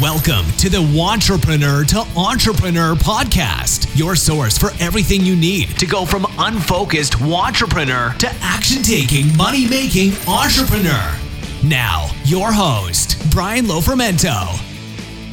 Welcome to the Wantrepreneur to Entrepreneur podcast, your source for everything you need to go from unfocused wantrepreneur to action taking, money making entrepreneur. Now, your host, Brian Lofermento.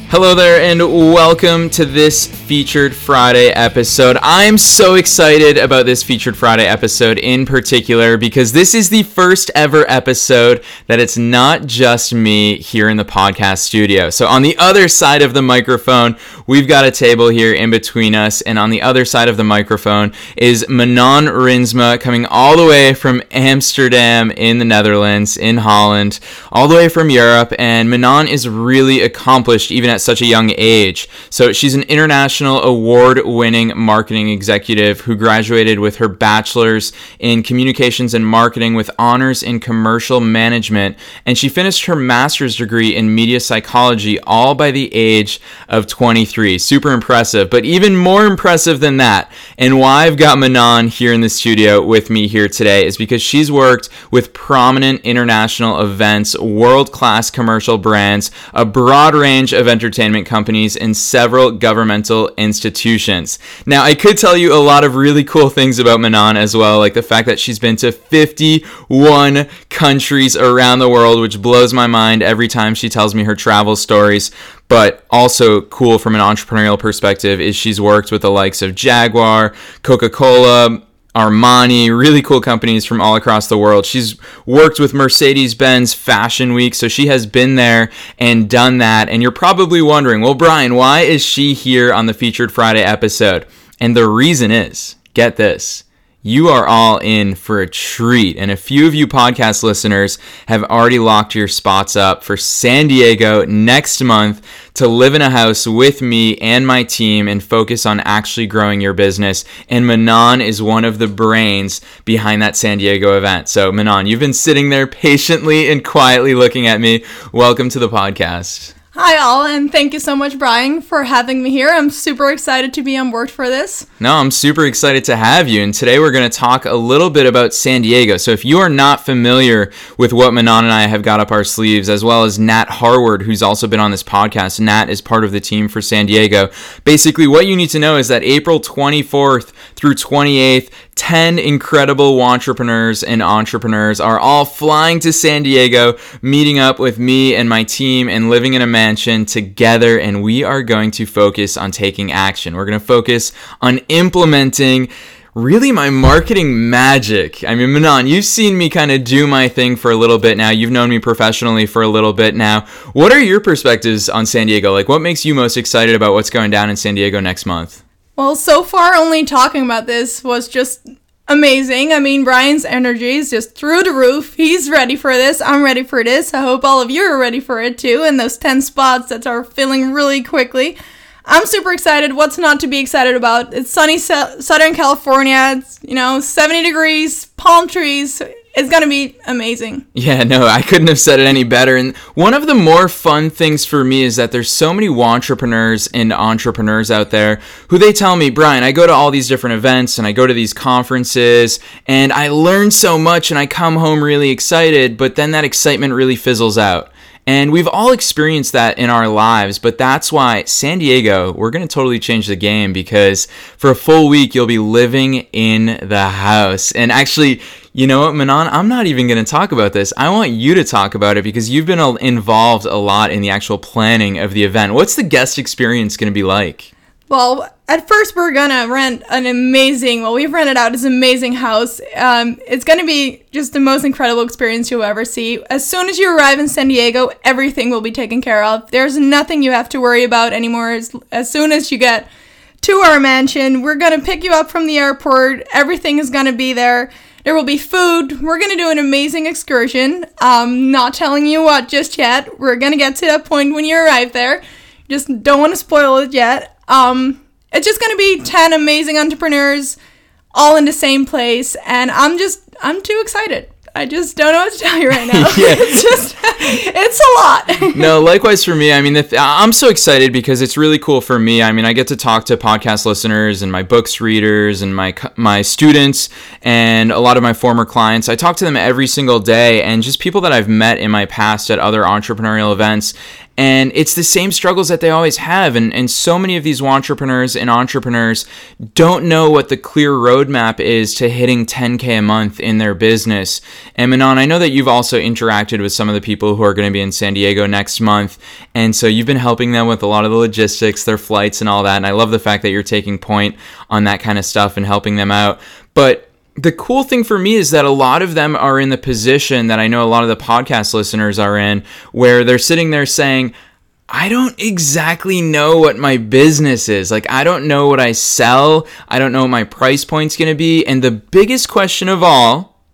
Hello there, and welcome to this Featured Friday episode. I'm so excited about this Featured Friday episode in particular because this is the first ever episode that it's not just me here in the podcast studio. So, on the other side of the microphone, we've got a table here in between us, and on the other side of the microphone is Manon Rinsma coming all the way from Amsterdam in the Netherlands, in Holland, all the way from Europe. And Manon is really accomplished even at such a young age. So, she's an international Award winning marketing executive who graduated with her bachelor's in communications and marketing with honors in commercial management. And she finished her master's degree in media psychology all by the age of 23. Super impressive. But even more impressive than that, and why I've got Manon here in the studio with me here today is because she's worked with prominent international events, world class commercial brands, a broad range of entertainment companies, and several governmental institutions. Now, I could tell you a lot of really cool things about Manon as well, like the fact that she's been to 51 countries around the world, which blows my mind every time she tells me her travel stories. But also cool from an entrepreneurial perspective is she's worked with the likes of Jaguar, Coca Cola, Armani, really cool companies from all across the world. She's worked with Mercedes Benz Fashion Week, so she has been there and done that. And you're probably wondering, well, Brian, why is she here on the Featured Friday episode? And the reason is get this you are all in for a treat. And a few of you podcast listeners have already locked your spots up for San Diego next month to live in a house with me and my team and focus on actually growing your business. And Manon is one of the brains behind that San Diego event. So, Manon, you've been sitting there patiently and quietly looking at me. Welcome to the podcast. Hi, all, and thank you so much, Brian, for having me here. I'm super excited to be on board for this. No, I'm super excited to have you. And today we're going to talk a little bit about San Diego. So, if you are not familiar with what Manon and I have got up our sleeves, as well as Nat Harward, who's also been on this podcast, Nat is part of the team for San Diego. Basically, what you need to know is that April 24th through 28th, 10 incredible wantrepreneurs and entrepreneurs are all flying to San Diego, meeting up with me and my team and living in a mansion together. And we are going to focus on taking action. We're going to focus on implementing really my marketing magic. I mean, Manon, you've seen me kind of do my thing for a little bit now. You've known me professionally for a little bit now. What are your perspectives on San Diego? Like, what makes you most excited about what's going down in San Diego next month? Well, so far, only talking about this was just amazing. I mean, Brian's energy is just through the roof. He's ready for this. I'm ready for this. I hope all of you are ready for it too. And those 10 spots that are filling really quickly. I'm super excited. What's not to be excited about? It's sunny Southern California. It's, you know, 70 degrees, palm trees. It's to be amazing. Yeah, no, I couldn't have said it any better. And one of the more fun things for me is that there's so many wantrepreneurs and entrepreneurs out there who they tell me, Brian, I go to all these different events and I go to these conferences and I learn so much and I come home really excited, but then that excitement really fizzles out. And we've all experienced that in our lives, but that's why San Diego, we're going to totally change the game because for a full week, you'll be living in the house. And actually, you know what, Manon? I'm not even going to talk about this. I want you to talk about it because you've been involved a lot in the actual planning of the event. What's the guest experience going to be like? Well, at first we're gonna rent an amazing. Well, we've rented out this amazing house. Um, it's gonna be just the most incredible experience you'll ever see. As soon as you arrive in San Diego, everything will be taken care of. There's nothing you have to worry about anymore. As, as soon as you get to our mansion, we're gonna pick you up from the airport. Everything is gonna be there. There will be food. We're gonna do an amazing excursion. Um, not telling you what just yet. We're gonna get to that point when you arrive there. Just don't want to spoil it yet. Um, it's just gonna be 10 amazing entrepreneurs all in the same place, and I'm just, I'm too excited. I just don't know what to tell you right now. Yeah. It's just, it's a lot. no, likewise for me. I mean, th- I'm so excited because it's really cool for me. I mean, I get to talk to podcast listeners and my books readers and my my students and a lot of my former clients. I talk to them every single day and just people that I've met in my past at other entrepreneurial events. And it's the same struggles that they always have. And, and so many of these wantrepreneurs and entrepreneurs don't know what the clear roadmap is to hitting 10K a month in their business. And Manon, I know that you've also interacted with some of the people who are going to be in San Diego next month. And so you've been helping them with a lot of the logistics, their flights, and all that. And I love the fact that you're taking point on that kind of stuff and helping them out. But the cool thing for me is that a lot of them are in the position that I know a lot of the podcast listeners are in, where they're sitting there saying, I don't exactly know what my business is. Like, I don't know what I sell. I don't know what my price point's going to be. And the biggest question of all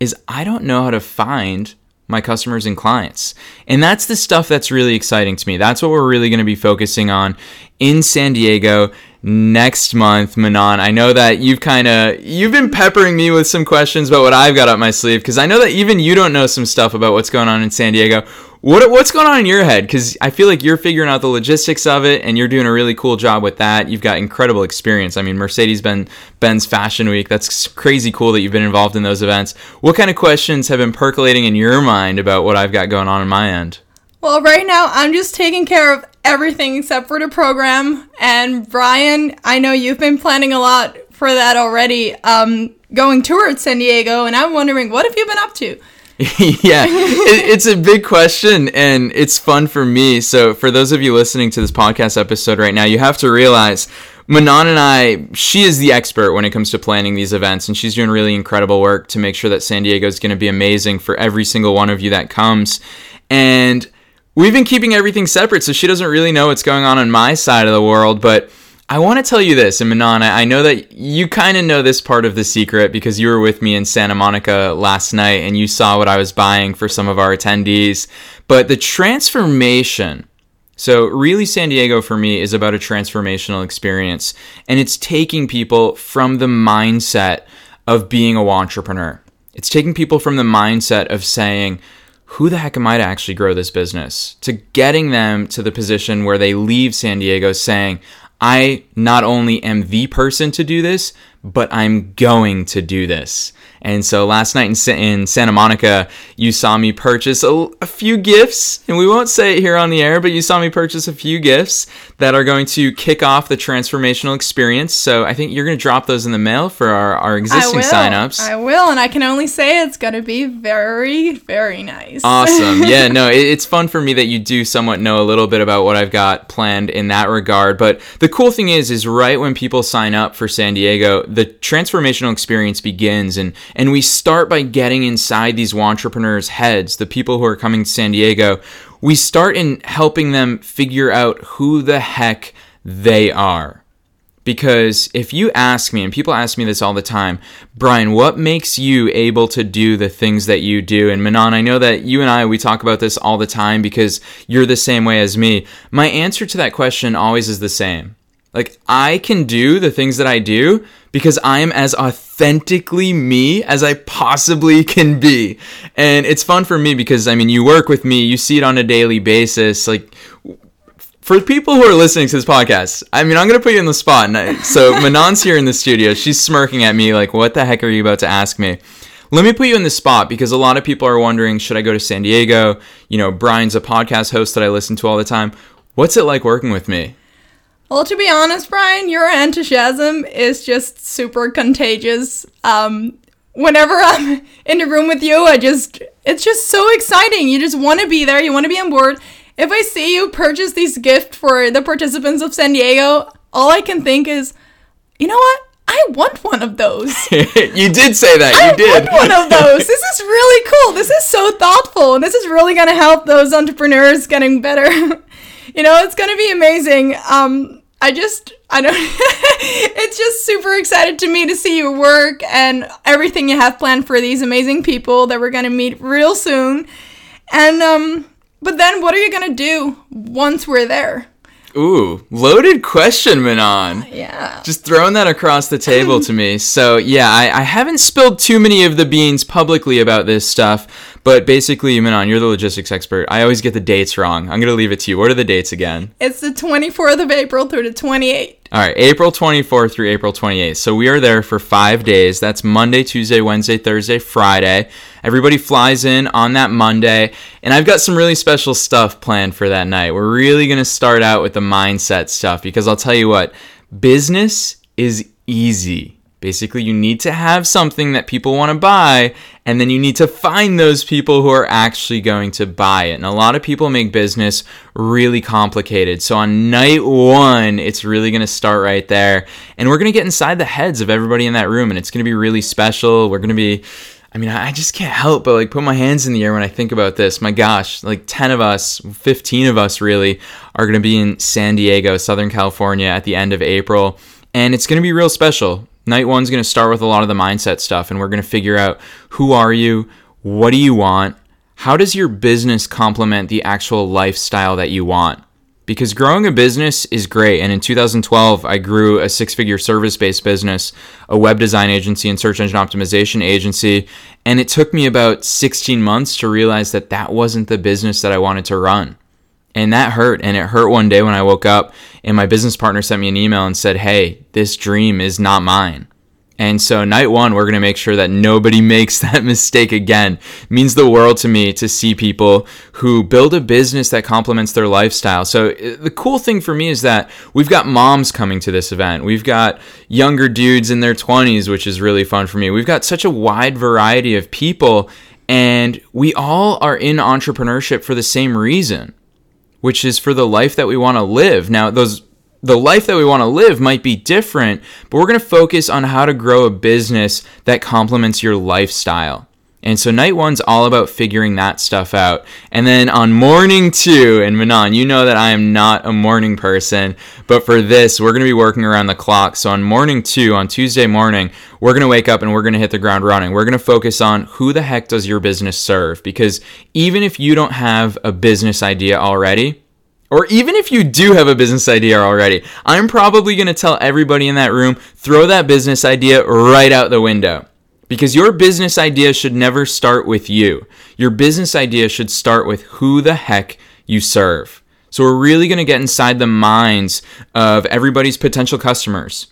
is I don't know how to find my customers and clients. And that's the stuff that's really exciting to me. That's what we're really going to be focusing on in San Diego next month, Manon. I know that you've kind of you've been peppering me with some questions about what I've got up my sleeve because I know that even you don't know some stuff about what's going on in San Diego. What what's going on in your head? Because I feel like you're figuring out the logistics of it, and you're doing a really cool job with that. You've got incredible experience. I mean, Mercedes Benz Ben's Fashion Week. That's crazy cool that you've been involved in those events. What kind of questions have been percolating in your mind about what I've got going on in my end? Well, right now I'm just taking care of everything except for the program. And Brian, I know you've been planning a lot for that already, um, going towards San Diego. And I'm wondering, what have you been up to? yeah, it, it's a big question and it's fun for me. So, for those of you listening to this podcast episode right now, you have to realize Manon and I, she is the expert when it comes to planning these events, and she's doing really incredible work to make sure that San Diego is going to be amazing for every single one of you that comes. And we've been keeping everything separate, so she doesn't really know what's going on on my side of the world, but I want to tell you this, and Manon, I know that you kind of know this part of the secret because you were with me in Santa Monica last night and you saw what I was buying for some of our attendees. But the transformation, so really San Diego for me is about a transformational experience, and it's taking people from the mindset of being a wantrepreneur. It's taking people from the mindset of saying, who the heck am I to actually grow this business? To getting them to the position where they leave San Diego saying, I not only am the person to do this, but I'm going to do this. And so last night in, in Santa Monica, you saw me purchase a, a, few gifts, and we won't say it here on the air, but you saw me purchase a few gifts that are going to kick off the transformational experience. So I think you're going to drop those in the mail for our, our existing I signups. I will, and I can only say it's going to be very, very nice. Awesome. Yeah, no, it, it's fun for me that you do somewhat know a little bit about what I've got planned in that regard. But the cool thing is, is right when people sign up for San Diego, the transformational experience begins and and we start by getting inside these entrepreneurs' heads, the people who are coming to San Diego. We start in helping them figure out who the heck they are. Because if you ask me, and people ask me this all the time, Brian, what makes you able to do the things that you do? And Manon, I know that you and I, we talk about this all the time because you're the same way as me. My answer to that question always is the same. Like, I can do the things that I do because I am as authentically me as I possibly can be. And it's fun for me because, I mean, you work with me, you see it on a daily basis. Like, for people who are listening to this podcast, I mean, I'm going to put you in the spot. And I, so, Manon's here in the studio. She's smirking at me, like, what the heck are you about to ask me? Let me put you in the spot because a lot of people are wondering should I go to San Diego? You know, Brian's a podcast host that I listen to all the time. What's it like working with me? Well, to be honest, Brian, your enthusiasm is just super contagious. Um, whenever I'm in the room with you, I just, it's just so exciting. You just want to be there, you want to be on board. If I see you purchase these gifts for the participants of San Diego, all I can think is, you know what? I want one of those. you did say that. You I did. want one of those. This is really cool. This is so thoughtful. And this is really going to help those entrepreneurs getting better. you know, it's going to be amazing. Um, I just, I don't, it's just super excited to me to see your work and everything you have planned for these amazing people that we're going to meet real soon. And, um, but then what are you going to do once we're there? Ooh, loaded question, Manon. Yeah. Just throwing that across the table to me. So, yeah, I, I haven't spilled too many of the beans publicly about this stuff, but basically, Manon, you're the logistics expert. I always get the dates wrong. I'm going to leave it to you. What are the dates again? It's the 24th of April through the 28th. All right, April 24th through April 28th. So we are there for five days. That's Monday, Tuesday, Wednesday, Thursday, Friday. Everybody flies in on that Monday. And I've got some really special stuff planned for that night. We're really going to start out with the mindset stuff because I'll tell you what, business is easy. Basically, you need to have something that people want to buy, and then you need to find those people who are actually going to buy it. And a lot of people make business really complicated. So on night one, it's really going to start right there. And we're going to get inside the heads of everybody in that room, and it's going to be really special. We're going to be. I mean, I just can't help but like put my hands in the air when I think about this. My gosh, like 10 of us, 15 of us really are going to be in San Diego, Southern California at the end of April. And it's going to be real special. Night one's going to start with a lot of the mindset stuff, and we're going to figure out who are you, what do you want, how does your business complement the actual lifestyle that you want? Because growing a business is great. And in 2012, I grew a six figure service based business, a web design agency, and search engine optimization agency. And it took me about 16 months to realize that that wasn't the business that I wanted to run. And that hurt. And it hurt one day when I woke up and my business partner sent me an email and said, Hey, this dream is not mine. And so, night one, we're going to make sure that nobody makes that mistake again. It means the world to me to see people who build a business that complements their lifestyle. So, uh, the cool thing for me is that we've got moms coming to this event. We've got younger dudes in their 20s, which is really fun for me. We've got such a wide variety of people, and we all are in entrepreneurship for the same reason, which is for the life that we want to live. Now, those the life that we want to live might be different, but we're going to focus on how to grow a business that complements your lifestyle. And so night one's all about figuring that stuff out. And then on morning two, and Manon, you know that I am not a morning person, but for this, we're going to be working around the clock. So on morning two, on Tuesday morning, we're going to wake up and we're going to hit the ground running. We're going to focus on who the heck does your business serve? Because even if you don't have a business idea already, or even if you do have a business idea already, I'm probably going to tell everybody in that room throw that business idea right out the window. Because your business idea should never start with you. Your business idea should start with who the heck you serve. So we're really going to get inside the minds of everybody's potential customers.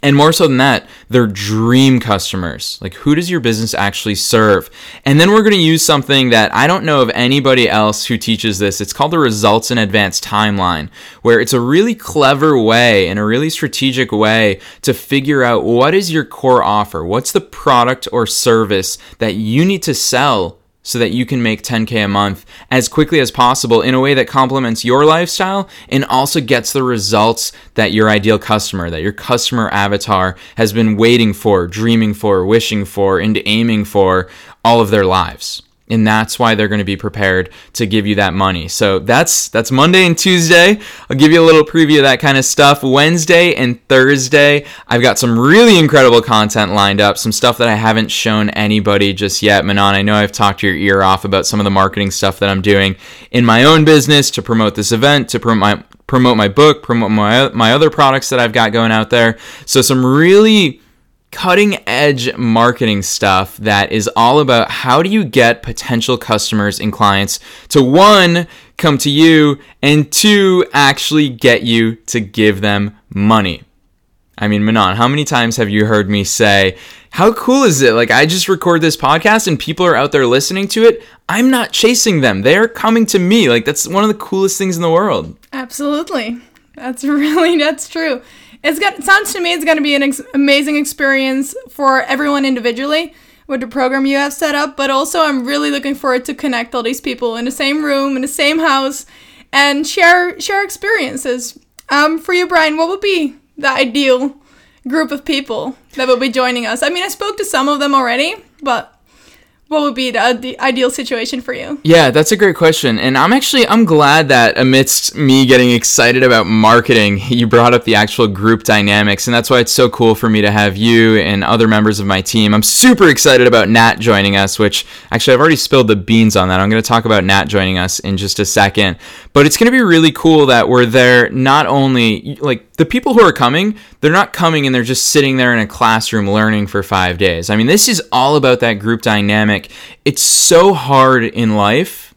And more so than that, their dream customers. Like, who does your business actually serve? And then we're going to use something that I don't know of anybody else who teaches this. It's called the results in advance timeline, where it's a really clever way and a really strategic way to figure out what is your core offer? What's the product or service that you need to sell so that you can make 10K a month as quickly as possible in a way that complements your lifestyle and also gets the results that your ideal customer, that your customer avatar has been waiting for, dreaming for, wishing for, and aiming for all of their lives and that's why they're going to be prepared to give you that money. So that's that's Monday and Tuesday. I'll give you a little preview of that kind of stuff. Wednesday and Thursday, I've got some really incredible content lined up, some stuff that I haven't shown anybody just yet. Manon, I know I've talked your ear off about some of the marketing stuff that I'm doing in my own business to promote this event, to promote my promote my book, promote my my other products that I've got going out there. So some really cutting edge marketing stuff that is all about how do you get potential customers and clients to one, come to you, and two, actually get you to give them money. I mean, Manon, how many times have you heard me say, How cool is it? Like, I just record this podcast and people are out there listening to it. I'm not chasing them, they're coming to me. Like, that's one of the coolest things in the world. Absolutely. That's really, that's true it's got it sounds to me it's going to be an ex- amazing experience for everyone individually with the program you have set up but also i'm really looking forward to connect all these people in the same room in the same house and share share experiences. Um, for you brian what would be the ideal group of people that will be joining us? I mean i spoke to some of them already but what would be the, the ideal situation for you? Yeah, that's a great question. And I'm actually I'm glad that amidst me getting excited about marketing, you brought up the actual group dynamics and that's why it's so cool for me to have you and other members of my team. I'm super excited about Nat joining us, which actually I've already spilled the beans on that. I'm going to talk about Nat joining us in just a second. But it's going to be really cool that we're there not only like the people who are coming, they're not coming and they're just sitting there in a classroom learning for 5 days. I mean, this is all about that group dynamic it's so hard in life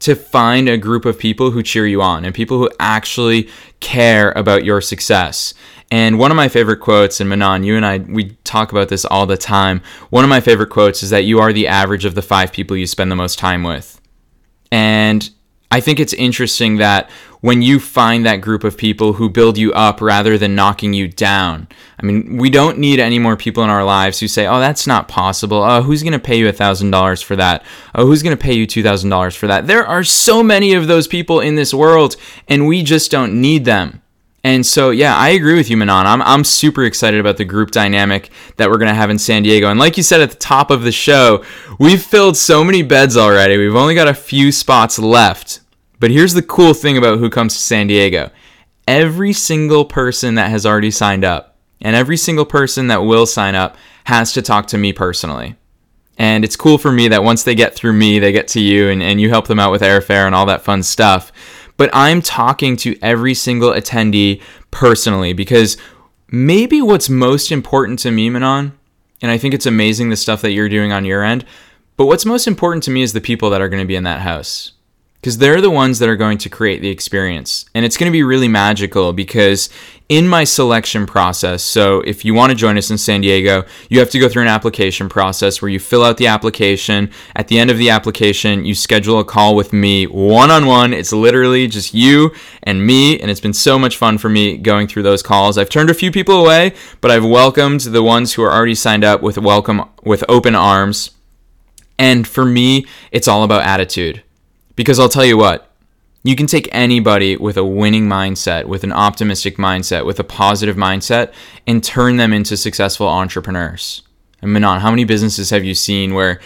to find a group of people who cheer you on and people who actually care about your success. And one of my favorite quotes, and Manon, you and I, we talk about this all the time. One of my favorite quotes is that you are the average of the five people you spend the most time with. And I think it's interesting that when you find that group of people who build you up rather than knocking you down. I mean, we don't need any more people in our lives who say, oh, that's not possible. Oh, who's going to pay you $1,000 for that? Oh, who's going to pay you $2,000 for that? There are so many of those people in this world, and we just don't need them. And so, yeah, I agree with you, Manon. I'm, I'm super excited about the group dynamic that we're going to have in San Diego. And like you said at the top of the show, we've filled so many beds already. We've only got a few spots left. But here's the cool thing about who comes to San Diego every single person that has already signed up and every single person that will sign up has to talk to me personally. And it's cool for me that once they get through me, they get to you and, and you help them out with airfare and all that fun stuff. But I'm talking to every single attendee personally because maybe what's most important to me, Manon, and I think it's amazing the stuff that you're doing on your end, but what's most important to me is the people that are going to be in that house because they're the ones that are going to create the experience. And it's going to be really magical because in my selection process, so if you want to join us in San Diego, you have to go through an application process where you fill out the application. At the end of the application, you schedule a call with me one on one. It's literally just you and me, and it's been so much fun for me going through those calls. I've turned a few people away, but I've welcomed the ones who are already signed up with welcome with open arms. And for me, it's all about attitude. Because I'll tell you what, you can take anybody with a winning mindset, with an optimistic mindset, with a positive mindset, and turn them into successful entrepreneurs. And Manon, how many businesses have you seen where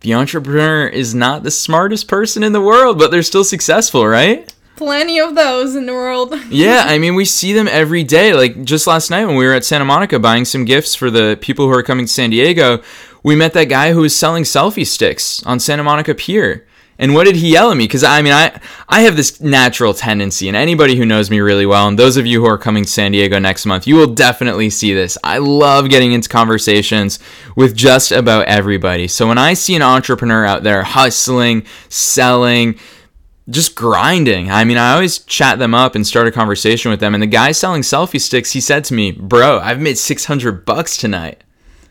the entrepreneur is not the smartest person in the world, but they're still successful, right? Plenty of those in the world. yeah, I mean, we see them every day. Like just last night when we were at Santa Monica buying some gifts for the people who are coming to San Diego, we met that guy who was selling selfie sticks on Santa Monica Pier. And what did he yell at me? Because I mean, I I have this natural tendency, and anybody who knows me really well, and those of you who are coming to San Diego next month, you will definitely see this. I love getting into conversations with just about everybody. So when I see an entrepreneur out there hustling, selling, just grinding. I mean, I always chat them up and start a conversation with them. And the guy selling selfie sticks, he said to me, "Bro, I've made 600 bucks tonight."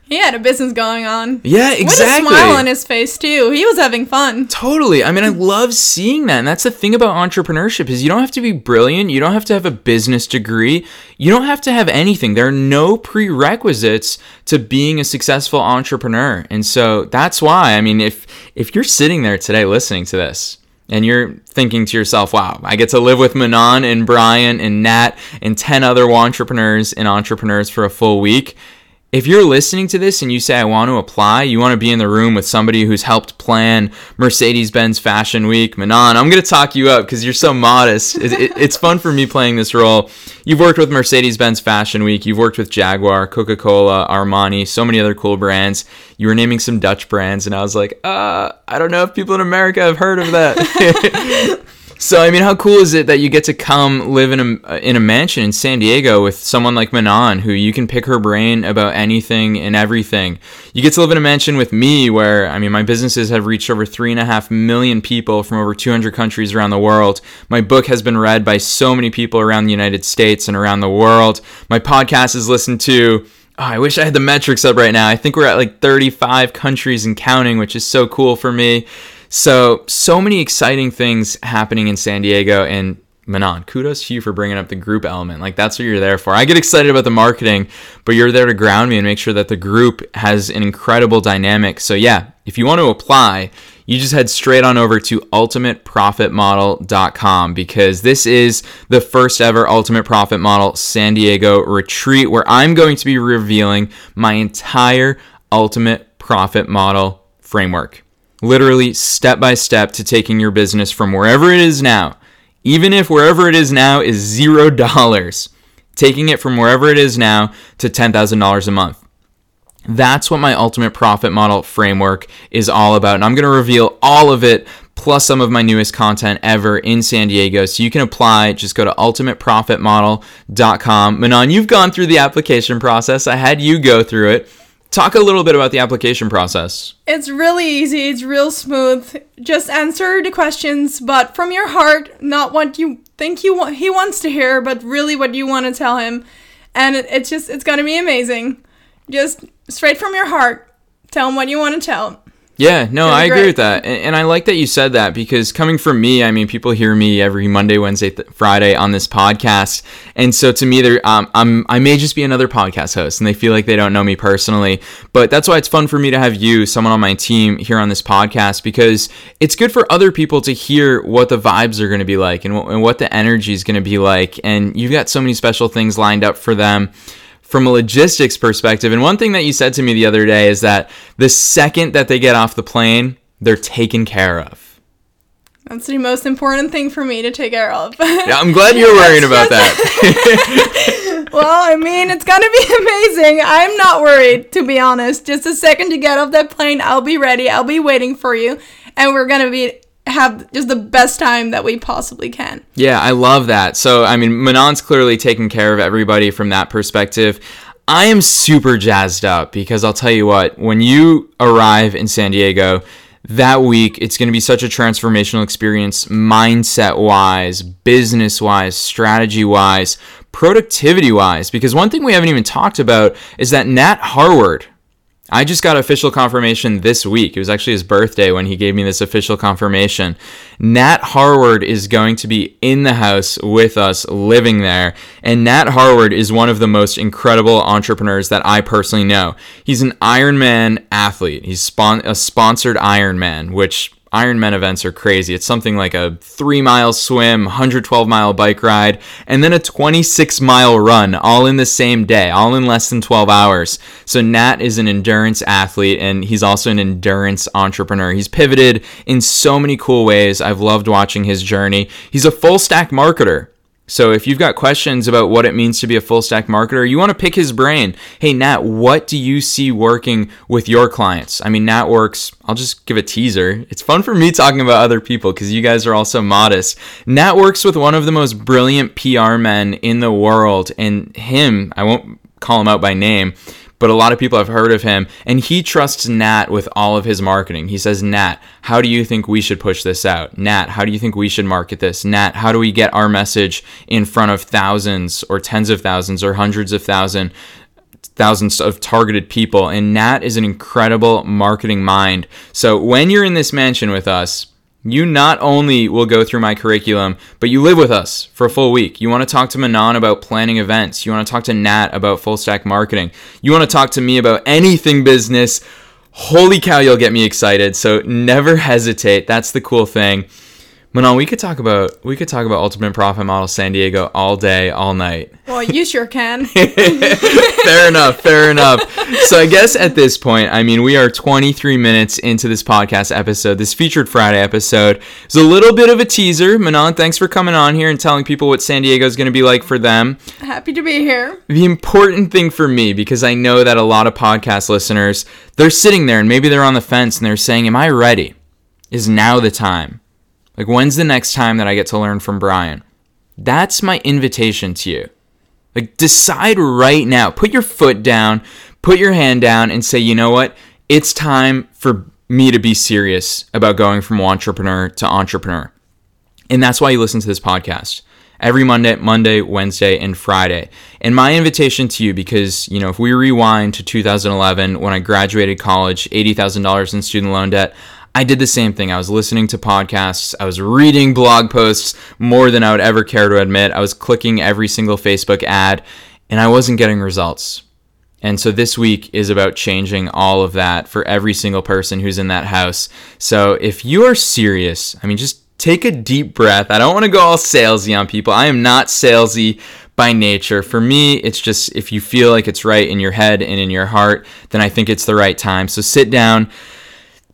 He had a business going on. Yeah, exactly. With a smile on his face too. He was having fun. Totally. I mean, I love seeing that. And that's the thing about entrepreneurship is you don't have to be brilliant. You don't have to have a business degree. You don't have to have anything. There are no prerequisites to being a successful entrepreneur. And so that's why, I mean, if if you're sitting there today listening to this, and you're thinking to yourself, wow, I get to live with Manon and Brian and Nat and 10 other wantrepreneurs and entrepreneurs for a full week if you're listening to this and you say, I want to apply, you want to be in the room with somebody who's helped plan Mercedes Benz Fashion Week, Manon, I'm going to talk you up because you're so modest. It, it, it's fun for me playing this role. You've worked with Mercedes Benz Fashion Week, you've worked with Jaguar, Coca Cola, Armani, so many other cool brands. You were naming some Dutch brands, and I was like, uh, I don't know if people in America have heard of that. So I mean, how cool is it that you get to come live in a in a mansion in San Diego with someone like Manon, who you can pick her brain about anything and everything. You get to live in a mansion with me, where I mean, my businesses have reached over three and a half million people from over 200 countries around the world. My book has been read by so many people around the United States and around the world. My podcast is listened to. Oh, I wish I had the metrics up right now. I think we're at like 35 countries and counting, which is so cool for me. So, so many exciting things happening in San Diego. And Manon, kudos to you for bringing up the group element. Like, that's what you're there for. I get excited about the marketing, but you're there to ground me and make sure that the group has an incredible dynamic. So, yeah, if you want to apply, you just head straight on over to ultimateprofitmodel.com because this is the first ever Ultimate Profit Model San Diego retreat where I'm going to be revealing my entire Ultimate Profit Model framework. Literally, step by step to taking your business from wherever it is now, even if wherever it is now is zero dollars, taking it from wherever it is now to $10,000 a month. That's what my ultimate profit model framework is all about. And I'm going to reveal all of it plus some of my newest content ever in San Diego. So you can apply. Just go to ultimateprofitmodel.com. Manon, you've gone through the application process. I had you go through it. Talk a little bit about the application process. It's really easy. It's real smooth. Just answer the questions, but from your heart, not what you think you want, he wants to hear, but really what you want to tell him. And it, it's just, it's going to be amazing. Just straight from your heart, tell him what you want to tell. Yeah, no, I agree with that. And, and, I like that you said that because coming from me, I mean, people hear me every Monday, Wednesday, th- Friday on this podcast. And so to me, they're, um, I'm, I may just be another podcast host and they feel like they don't know me personally. But that's why it's fun for me to have you, someone on my team here on this podcast, because it's good for other people to hear what the vibes are going to be like and, w- and what the energy is going to be like. And you've got so many special things lined up for them from a logistics perspective. And one thing that you said to me the other day is that the second that they get off the plane, they're taken care of. That's the most important thing for me to take care of. yeah, I'm glad you're worrying about that. well, I mean, it's going to be amazing. I'm not worried, to be honest. Just a second to get off that plane, I'll be ready. I'll be waiting for you. And we're going to be have just the best time that we possibly can. Yeah, I love that. So, I mean, Manon's clearly taking care of everybody from that perspective. I am super jazzed up because I'll tell you what, when you arrive in San Diego, that week, it's going to be such a transformational experience, mindset wise, business wise, strategy wise, productivity wise. Because one thing we haven't even talked about is that Nat Harward, I just got official confirmation this week. It was actually his birthday when he gave me this official confirmation. Nat Harward is going to be in the house with us, living there. And Nat Harward is one of the most incredible entrepreneurs that I personally know. He's an Ironman athlete. He's spon- a sponsored Ironman, which Ironman events are crazy. It's something like a three mile swim, 112 mile bike ride, and then a 26 mile run all in the same day, all in less than 12 hours. So Nat is an endurance athlete and he's also an endurance entrepreneur. He's pivoted in so many cool ways. I've loved watching his journey. He's a full stack marketer. So if you've got questions about what it means to be a full stack marketer, you want to pick his brain. Hey, Nat, what do you see working with your clients? I mean, Nat works, I'll just give a teaser. It's fun for me talking about other people because you guys are all so modest. Nat works with one of the most brilliant PR men in the world, and him, I won't call him out by name, but a lot of people have heard of him, and he trusts Nat with all of his marketing. He says, Nat, how do you think we should push this out? Nat, how do you think we should market this? Nat, how do we get our message in front of thousands or tens of thousands or hundreds of thousands? thousands of targeted people and Nat is an incredible marketing mind. So when you're in this mansion with us, you not only will go through my curriculum, but you live with us for a full week. You want to talk to Manon about planning events. You want to talk to Nat about full stack marketing. You want to talk to me about anything business. Holy cow, you'll get me excited. So never hesitate. That's the cool thing. Manon, we could talk about we could talk about Ultimate Profit Model San Diego all day, all night. Well, you sure can. fair enough, fair enough. So I guess at this point, I mean, we are 23 minutes into this podcast episode, this featured Friday episode. It's a little bit of a teaser. Manon, thanks for coming on here and telling people what San Diego is going to be like for them. Happy to be here. The important thing for me, because I know that a lot of podcast listeners, they're sitting there and maybe they're on the fence and they're saying, "Am I ready? Is now the time?" Like, when's the next time that I get to learn from Brian? That's my invitation to you. Like, decide right now. Put your foot down, put your hand down, and say, you know what? It's time for me to be serious about going from wantrepreneur to entrepreneur. And that's why you listen to this podcast every Monday, Monday, Wednesday, and Friday. And my invitation to you, because, you know, if we rewind to 2011 when I graduated college, $80,000 in student loan debt, I did the same thing. I was listening to podcasts, I was reading blog posts more than I would ever care to admit. I was clicking every single Facebook ad, and I wasn't getting results. And so this week is about changing all of that for every single person who's in that house. So if you are serious, I mean, just take a deep breath. I don't want to go all salesy on people. I am not salesy by nature. For me, it's just if you feel like it's right in your head and in your heart, then I think it's the right time. So sit down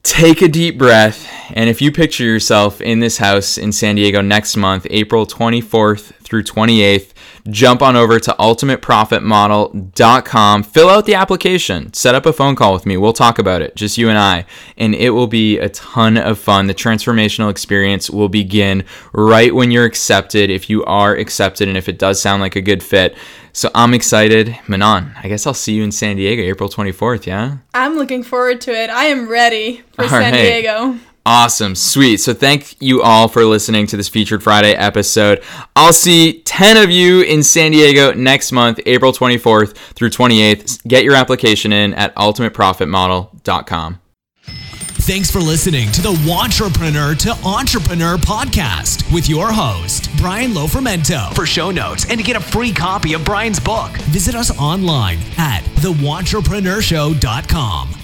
take a deep breath. And if you picture yourself in this house in San Diego next month, April 24th through 28th, jump on over to ultimateprofitmodel.com, fill out the application, set up a phone call with me. We'll talk about it, just you and I, and it will be a ton of fun. The transformational experience will begin right when you're accepted, if you are accepted, and if it does sound like a good fit. So I'm excited. Manon, I guess I'll see you in San Diego April 24th, yeah? I'm looking forward to it. I am ready for All San right. Diego. Awesome. Sweet. So thank you all for listening to this Featured Friday episode. I'll see 10 of you in San Diego next month, April 24th through 28th. Get your application in at ultimateprofitmodel.com. Thanks for listening to the Wantrepreneur to Entrepreneur podcast with your host, Brian Lofermento. For show notes and to get a free copy of Brian's book, visit us online at thewantrepreneurShow.com.